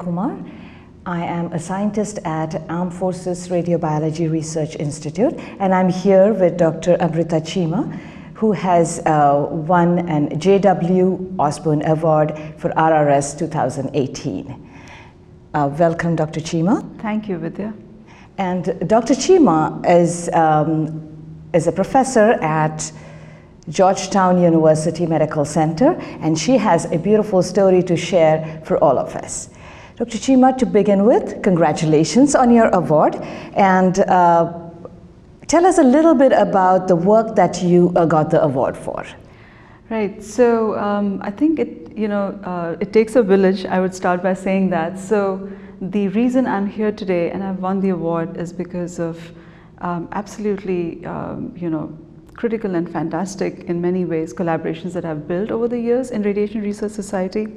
Kumar. I am a scientist at Armed Forces Radiobiology Research Institute, and I'm here with Dr. Amrita Cheema, who has uh, won an J.W. Osborne Award for RRS 2018. Uh, welcome, Dr. Cheema. Thank you, Vidya. And Dr. Cheema is, um, is a professor at Georgetown University Medical Center, and she has a beautiful story to share for all of us. Dr. Cheema, to begin with, congratulations on your award, and uh, tell us a little bit about the work that you uh, got the award for. Right. So um, I think it, you know, uh, it takes a village. I would start by saying that. So the reason I'm here today and I've won the award is because of um, absolutely, um, you know, critical and fantastic in many ways collaborations that I've built over the years in Radiation Research Society.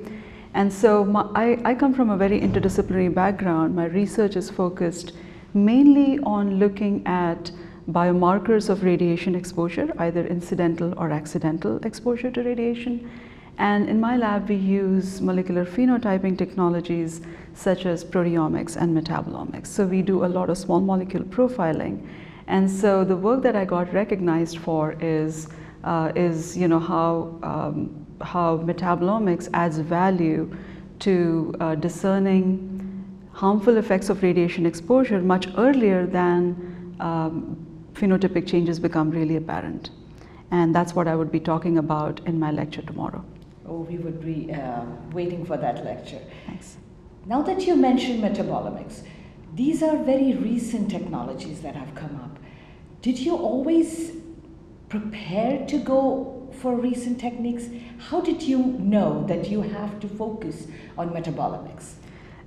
And so my, I, I come from a very interdisciplinary background. My research is focused mainly on looking at biomarkers of radiation exposure, either incidental or accidental exposure to radiation. And in my lab, we use molecular phenotyping technologies such as proteomics and metabolomics. So we do a lot of small molecule profiling and so the work that I got recognized for is, uh, is you know, how, um, how metabolomics adds value to uh, discerning harmful effects of radiation exposure much earlier than um, phenotypic changes become really apparent. And that's what I would be talking about in my lecture tomorrow. Oh, we would be uh, waiting for that lecture. Thanks. Now that you mentioned metabolomics, these are very recent technologies that have come up. Did you always prepare to go for recent techniques? How did you know that you have to focus on metabolomics?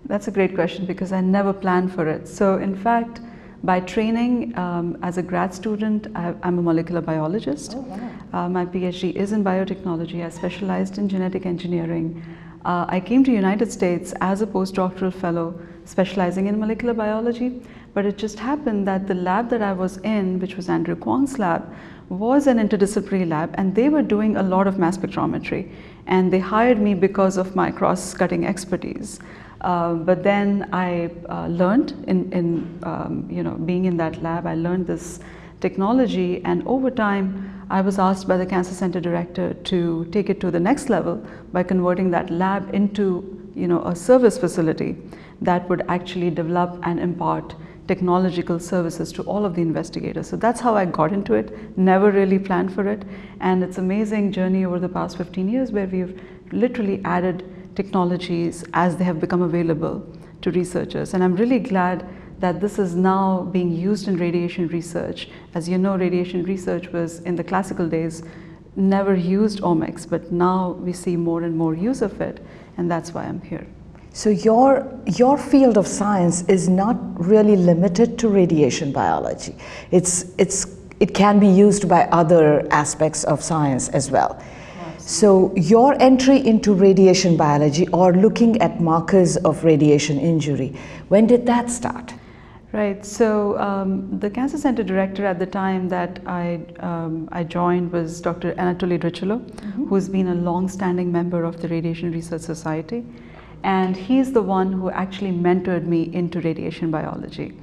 That's a great question because I never planned for it. So, in fact, by training um, as a grad student, I, am a molecular biologist. Oh, wow. uh, my PhD is in biotechnology. I specialized in genetic engineering. Uh, I came to United States as a postdoctoral fellow specializing in molecular biology, but it just happened that the lab that I was in, which was Andrew Kwong's lab, was an interdisciplinary lab and they were doing a lot of mass spectrometry and they hired me because of my cross-cutting expertise. Uh, but then I uh, learned in, in um, you know, being in that lab, I learned this technology and over time I was asked by the cancer center director to take it to the next level by converting that lab into you know, a service facility that would actually develop and impart technological services to all of the investigators. So that's how I got into it, never really planned for it. And it's amazing journey over the past 15 years where we've literally added technologies as they have become available to researchers. And I'm really glad that this is now being used in radiation research. As you know, radiation research was in the classical days never used omics, but now we see more and more use of it, and that's why I'm here. So your, your field of science is not really limited to radiation biology. It's, it's, it can be used by other aspects of science as well. So your entry into radiation biology or looking at markers of radiation injury, when did that start? Right. So um, the cancer center director at the time that I um, I joined was Dr. Anatoly Dritschilo, mm -hmm. who's been a long-standing member of the Radiation Research Society, and he's the one who actually mentored me into radiation biology.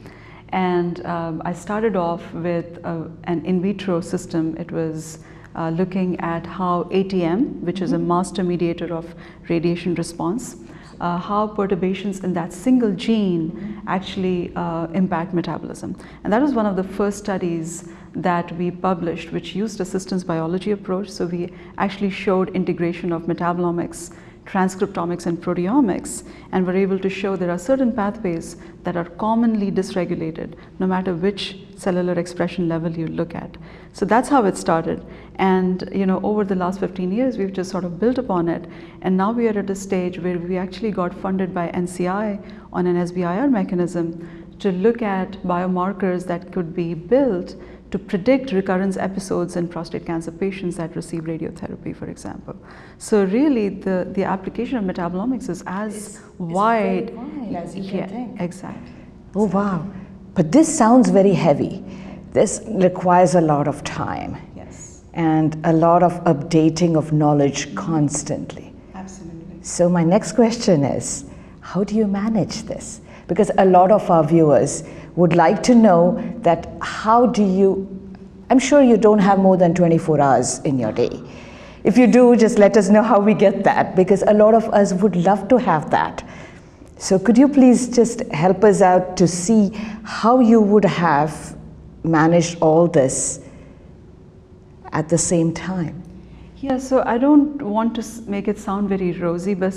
And um, I started off with a, an in vitro system. It was uh, looking at how ATM, which is a mm-hmm. master mediator of radiation response, uh, how perturbations in that single gene actually uh, impact metabolism. And that was one of the first studies that we published which used a systems biology approach. So we actually showed integration of metabolomics transcriptomics and proteomics and were able to show there are certain pathways that are commonly dysregulated no matter which cellular expression level you look at. So that's how it started and you know over the last 15 years we've just sort of built upon it and now we are at a stage where we actually got funded by NCI on an SBIR mechanism to look at biomarkers that could be built to predict recurrence episodes in prostate cancer patients that receive radiotherapy, for example. So really, the, the application of metabolomics is as it's, wide, it's wide as you yeah, can think. Exactly. Oh wow! But this sounds very heavy. This requires a lot of time. Yes. And a lot of updating of knowledge mm-hmm. constantly. Absolutely. So my next question is, How do you manage this? Because a lot of our viewers would like to know that how do you, I'm sure you don't have more than 24 hours in your day. If you do, just let us know how we get that because a lot of us would love to have that. So, could you please just help us out to see how you would have managed all this at the same time? Yeah, so I don't want to make it sound very rosy, but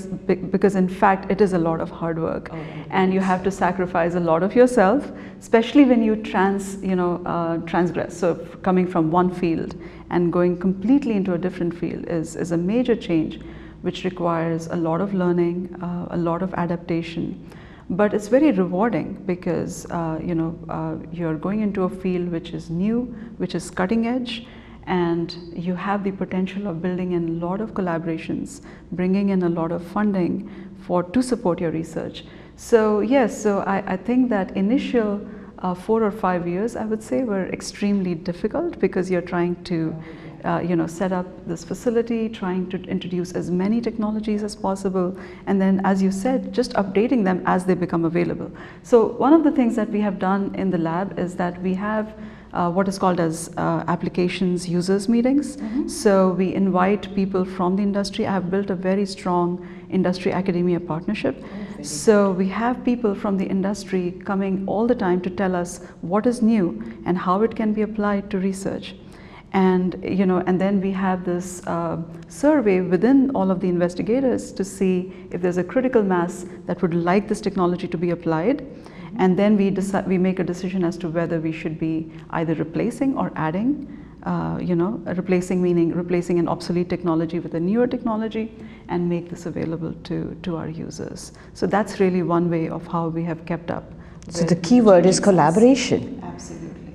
because in fact it is a lot of hard work, oh, and you have to sacrifice a lot of yourself, especially when you trans, you know, uh, transgress. So coming from one field and going completely into a different field is is a major change, which requires a lot of learning, uh, a lot of adaptation. But it's very rewarding because uh, you know uh, you're going into a field which is new, which is cutting edge and you have the potential of building in a lot of collaborations, bringing in a lot of funding for to support your research. So yes, so I, I think that initial uh, four or five years, I would say, were extremely difficult because you're trying to, uh, you know, set up this facility, trying to introduce as many technologies as possible, and then, as you said, just updating them as they become available. So one of the things that we have done in the lab is that we have uh, what is called as uh, applications users meetings. Mm-hmm. So we invite people from the industry. I have built a very strong industry academia partnership. Oh, so we have people from the industry coming all the time to tell us what is new and how it can be applied to research and you know and then we have this uh, survey within all of the investigators to see if there's a critical mass that would like this technology to be applied and then we decide we make a decision as to whether we should be either replacing or adding uh, you know replacing meaning replacing an obsolete technology with a newer technology and make this available to to our users. So that's really one way of how we have kept up so the key word is collaboration. Absolutely.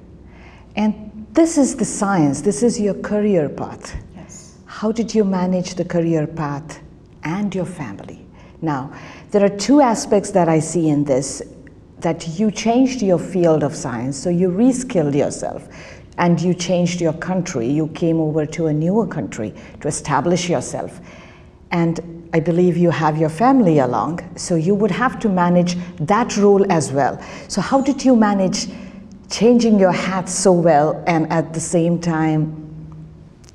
And this is the science. This is your career path. Yes. How did you manage the career path and your family? Now there are two aspects that i see in this that you changed your field of science, so you reskilled yourself and you changed your country. You came over to a newer country to establish yourself. And I believe you have your family along, so you would have to manage that role as well. So, how did you manage changing your hat so well and at the same time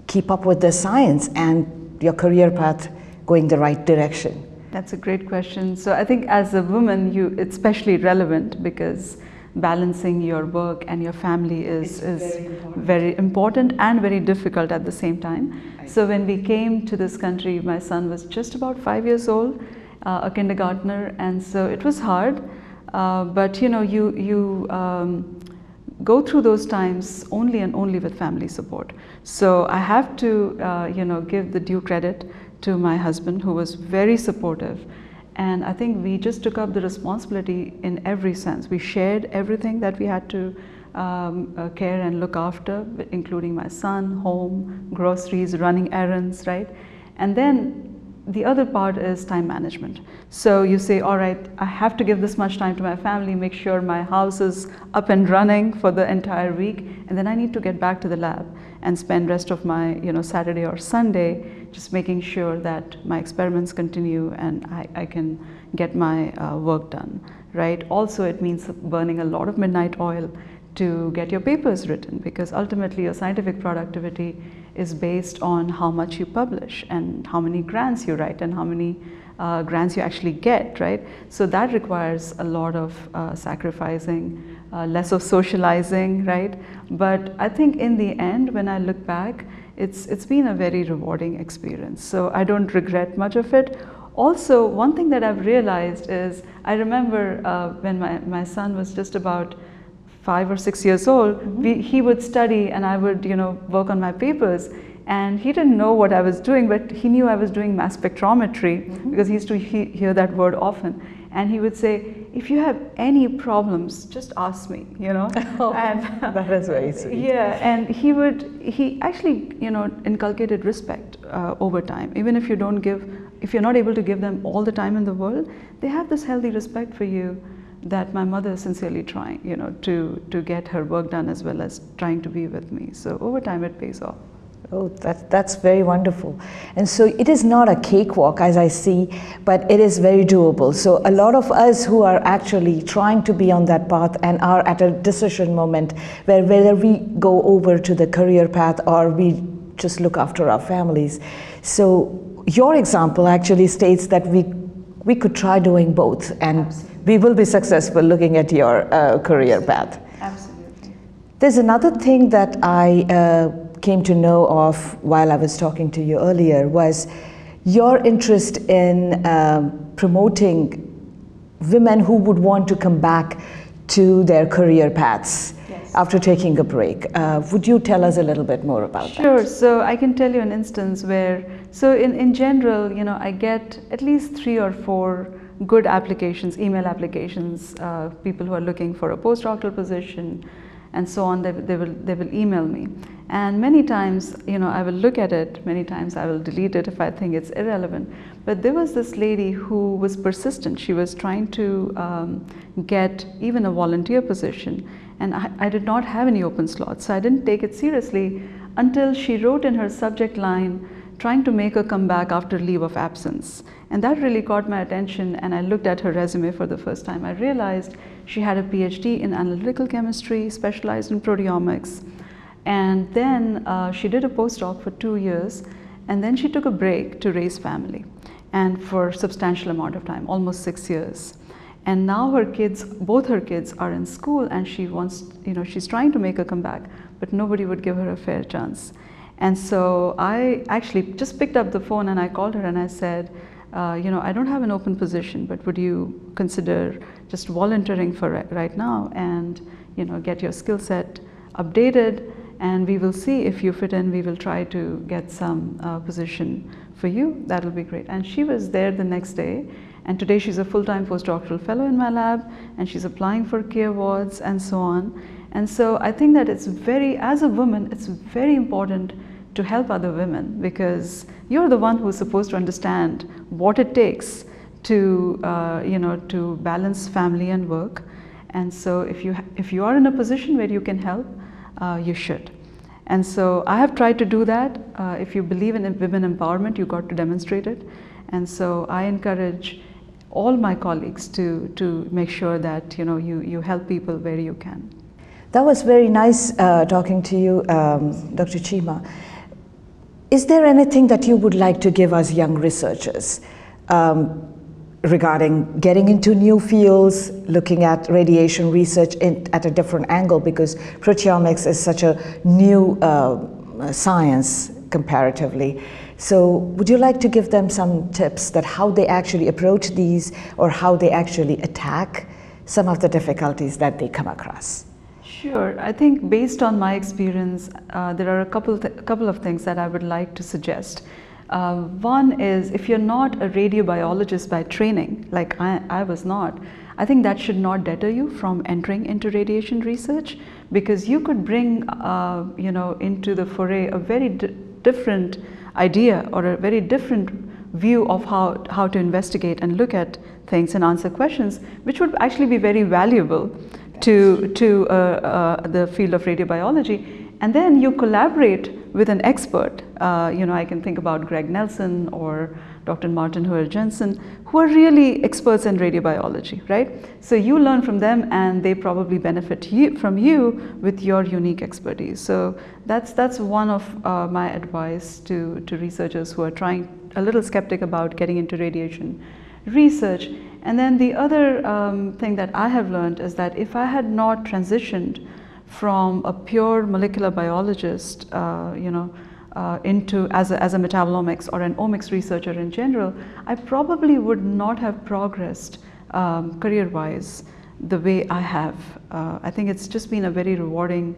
keep up with the science and your career path going the right direction? That's a great question. So I think as a woman, you it's especially relevant because balancing your work and your family is, is very important. very important. and very difficult at the same time. So when we came to this country, my son was just about five years old, uh, a kindergartner, and so it was hard. Uh, but you know, you you um, go through those times only and only with family support. So I have to uh, you know give the due credit to my husband, who was very supportive. And I think we just took up the responsibility in every sense. We shared everything that we had to um, uh, care and look after, including my son, home, groceries, running errands, right? And then the other part is time management. So you say, all right, I have to give this much time to my family, make sure my house is up and running for the entire week, and then I need to get back to the lab and spend rest of my, you know, Saturday or Sunday just making sure that my experiments continue and I, I can get my uh, work done, right? Also, it means burning a lot of midnight oil to get your papers written because ultimately your scientific productivity is based on how much you publish and how many grants you write and how many uh, grants you actually get, right? So that requires a lot of uh, sacrificing, uh, less of socializing, right? But I think in the end, when I look back, it's, it's been a very rewarding experience. So I don't regret much of it. Also, one thing that I've realized is I remember uh, when my, my son was just about five or six years old, mm -hmm. we, he would study and I would, you know, work on my papers. And he didn't know what I was doing, but he knew I was doing mass spectrometry mm -hmm. because he used to he hear that word often. And he would say, if you have any problems, just ask me, you know. Oh, and that is very sweet. Yeah, and he would, he actually, you know, inculcated respect uh, over time. Even if you don't give, if you're not able to give them all the time in the world, they have this healthy respect for you that my mother is sincerely trying, you know, to, to get her work done as well as trying to be with me. So over time it pays off. Oh, that, that's very wonderful. And so it is not a cakewalk, as I see, but it is very doable. So a lot of us who are actually trying to be on that path and are at a decision moment where whether we go over to the career path or we just look after our families. So your example actually states that we we could try doing both and Absolutely. We will be successful looking at your uh, career path. Absolutely. There's another thing that I uh, came to know of while I was talking to you earlier was your interest in um, promoting women who would want to come back to their career paths yes. after taking a break. Uh, would you tell us a little bit more about sure. that? Sure. So I can tell you an instance where, so in, in general, you know, I get at least three or four good applications, email applications, uh, people who are looking for a postdoctoral position, and so on, they, they, will, they will email me. And many times, you know, I will look at it, many times I will delete it if I think it's irrelevant. But there was this lady who was persistent. She was trying to um, get even a volunteer position. And I, I did not have any open slots, so I didn't take it seriously until she wrote in her subject line, trying to make a comeback after leave of absence. And that really caught my attention and I looked at her resume for the first time. I realized she had a PhD in analytical chemistry, specialized in proteomics. And then uh, she did a postdoc for two years and then she took a break to raise family and for substantial amount of time, almost six years. And now her kids, both her kids are in school and she wants, you know, she's trying to make a comeback, but nobody would give her a fair chance. And so I actually just picked up the phone and I called her and I said, uh, you know, I don't have an open position, but would you consider just volunteering for right, right now and, you know, get your skill set updated and we will see if you fit in, we will try to get some uh, position for you. That'll be great. And she was there the next day and today she's a full-time postdoctoral fellow in my lab and she's applying for K awards and so on. And so I think that it's very, as a woman, it's very important to help other women because you're the one who's supposed to understand what it takes to, uh, you know, to balance family and work. And so if you, if you are in a position where you can help, uh, you should. And so I have tried to do that. Uh, if you believe in women empowerment, you got to demonstrate it. And so I encourage all my colleagues to, to make sure that you, know, you, you help people where you can. That was very nice uh, talking to you, um, Dr. Cheema. Is there anything that you would like to give us young researchers um, regarding getting into new fields, looking at radiation research in, at a different angle because proteomics is such a new uh, science comparatively. So would you like to give them some tips that how they actually approach these or how they actually attack some of the difficulties that they come across? Sure. I think based on my experience, uh, there are a couple, couple of things that I would like to suggest. Uh, one is if you're not a radiobiologist by training, like I, I was not, I think that should not deter you from entering into radiation research because you could bring, uh, you know, into the foray a very different idea or a very different view of how, how to investigate and look at things and answer questions, which would actually be very valuable to, to uh, uh, the field of radiobiology. And then you collaborate with an expert. Uh, you know, I can think about Greg Nelson or Dr. Martin Hauer-Jensen, who are really experts in radiobiology, right? So you learn from them and they probably benefit you, from you with your unique expertise. So that's, that's one of uh, my advice to, to researchers who are trying, a little skeptic about getting into radiation research. And then the other um, thing that I have learned is that if I had not transitioned from a pure molecular biologist, uh, you know, uh, into as a, as a metabolomics or an omics researcher in general, I probably would not have progressed um, career-wise the way I have. Uh, I think it's just been a very rewarding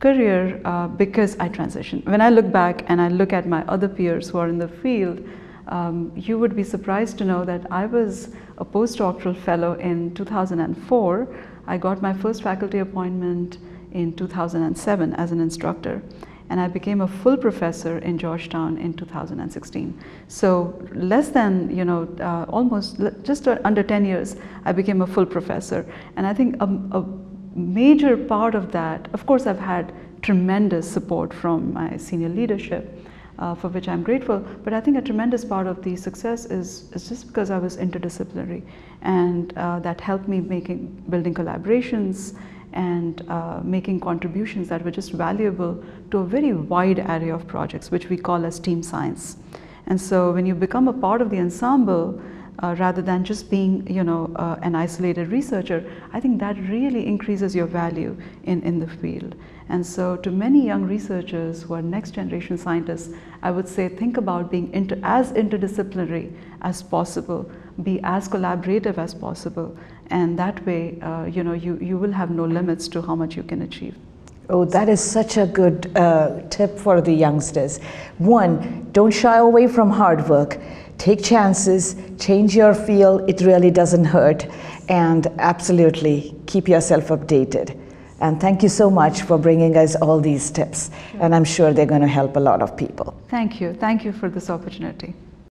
career uh, because I transitioned. When I look back and I look at my other peers who are in the field, um, you would be surprised to know that I was a postdoctoral fellow in 2004. I got my first faculty appointment in 2007 as an instructor and I became a full professor in Georgetown in 2016. So less than, you know, uh, almost just under 10 years, I became a full professor. And I think a, a major part of that, of course I've had tremendous support from my senior leadership. Uh, for which I'm grateful. But I think a tremendous part of the success is, is just because I was interdisciplinary, and uh, that helped me making building collaborations and uh, making contributions that were just valuable to a very wide array of projects, which we call as team science. And so when you become a part of the ensemble, uh, rather than just being you know uh, an isolated researcher i think that really increases your value in, in the field. And so to many young researchers who are next generation scientists i would say think about being inter, as interdisciplinary as possible be as collaborative as possible and that way uh, you know you, you will have no limits to how much you can achieve. Oh, that is such a good uh, tip for the youngsters. One, don't shy away from hard work take chances, change your field, it really doesn't hurt, and absolutely keep yourself updated. And thank you so much for bringing us all these tips, and I'm sure they're going to help a lot of people. Thank you. Thank you for this opportunity.